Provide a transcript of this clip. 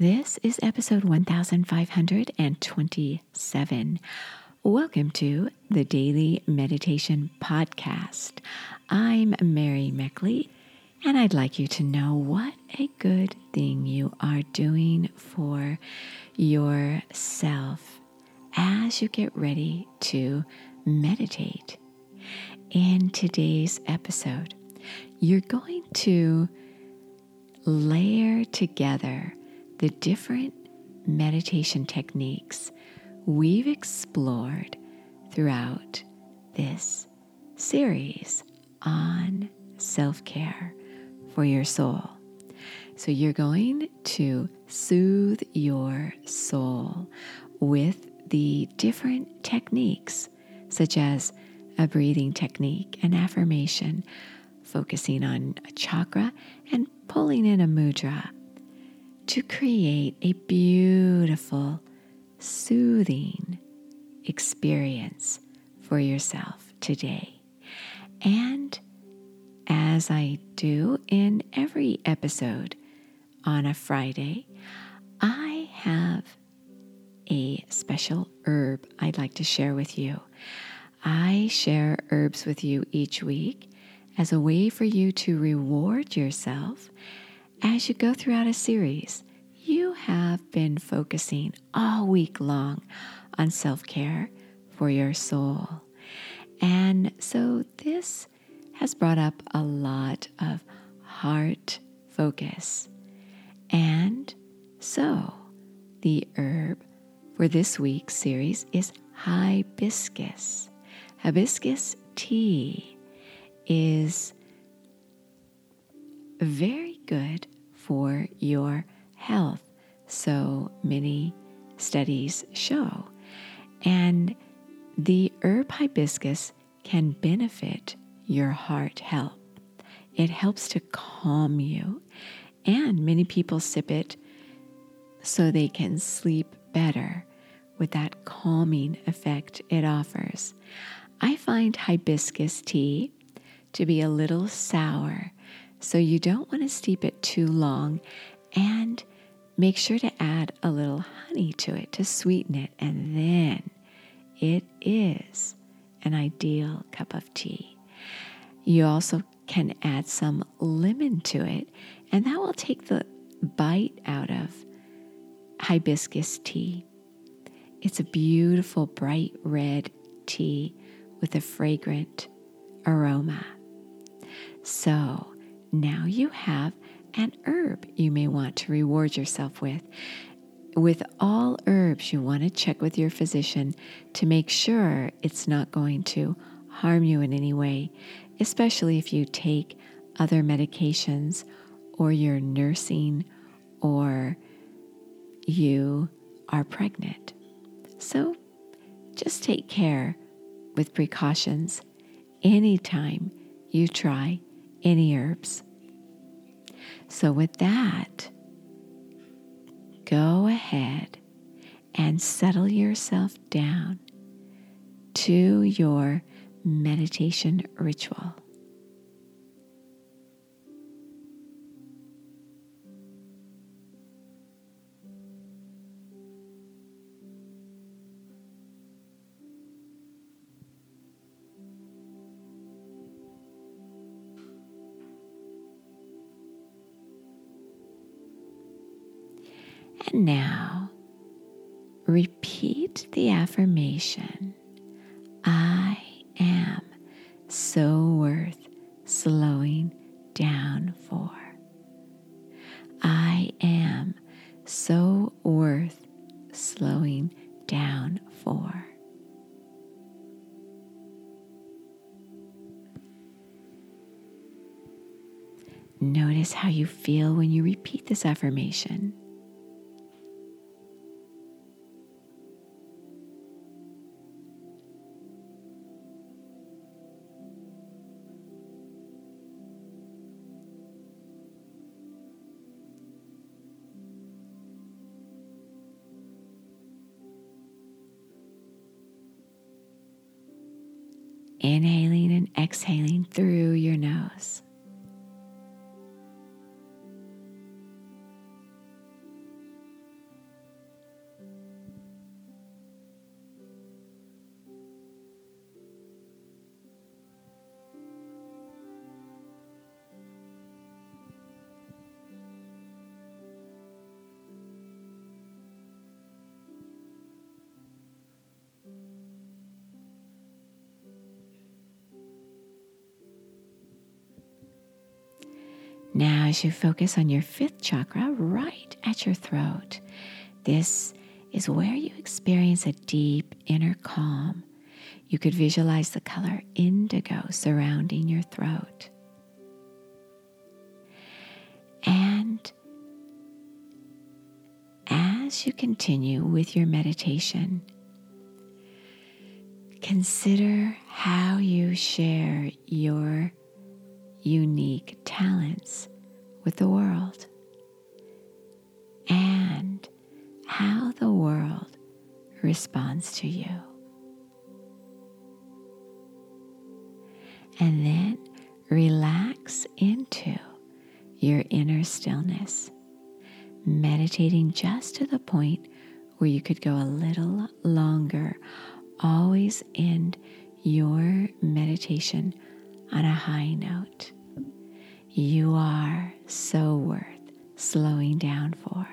This is episode 1527. Welcome to the Daily Meditation Podcast. I'm Mary Meckley, and I'd like you to know what a good thing you are doing for yourself as you get ready to meditate. In today's episode, you're going to layer together the different meditation techniques we've explored throughout this series on self care for your soul. So, you're going to soothe your soul with the different techniques, such as a breathing technique, an affirmation, focusing on a chakra, and pulling in a mudra to create a beautiful, soothing experience for yourself today. And as I do in every episode on a Friday, I have a special herb I'd like to share with you. I share herbs with you each week as a way for you to reward yourself as you go throughout a series, have been focusing all week long on self care for your soul. And so this has brought up a lot of heart focus. And so the herb for this week's series is hibiscus. Hibiscus tea is very good for your health. So many studies show. And the herb hibiscus can benefit your heart health. It helps to calm you, and many people sip it so they can sleep better with that calming effect it offers. I find hibiscus tea to be a little sour so you don't want to steep it too long and make sure to add a little honey to it to sweeten it. And then it is an ideal cup of tea. You also can add some lemon to it, and that will take the bite out of hibiscus tea. It's a beautiful, bright red tea with a fragrant aroma. So, now you have an herb you may want to reward yourself with. With all herbs, you want to check with your physician to make sure it's not going to harm you in any way, especially if you take other medications or you're nursing or you are pregnant. So just take care with precautions anytime you try any herbs. So, with that, go ahead and settle yourself down to your meditation ritual. And now repeat the affirmation I am so worth slowing down for. I am so worth slowing down for. Notice how you feel when you repeat this affirmation. Inhaling and exhaling through your nose. Now, as you focus on your fifth chakra, right at your throat, this is where you experience a deep inner calm. You could visualize the color indigo surrounding your throat. And as you continue with your meditation, consider how you share your unique talents with the world and how the world responds to you. And then relax into your inner stillness, meditating just to the point where you could go a little longer. Always end your meditation on a high note. You are so worth slowing down for.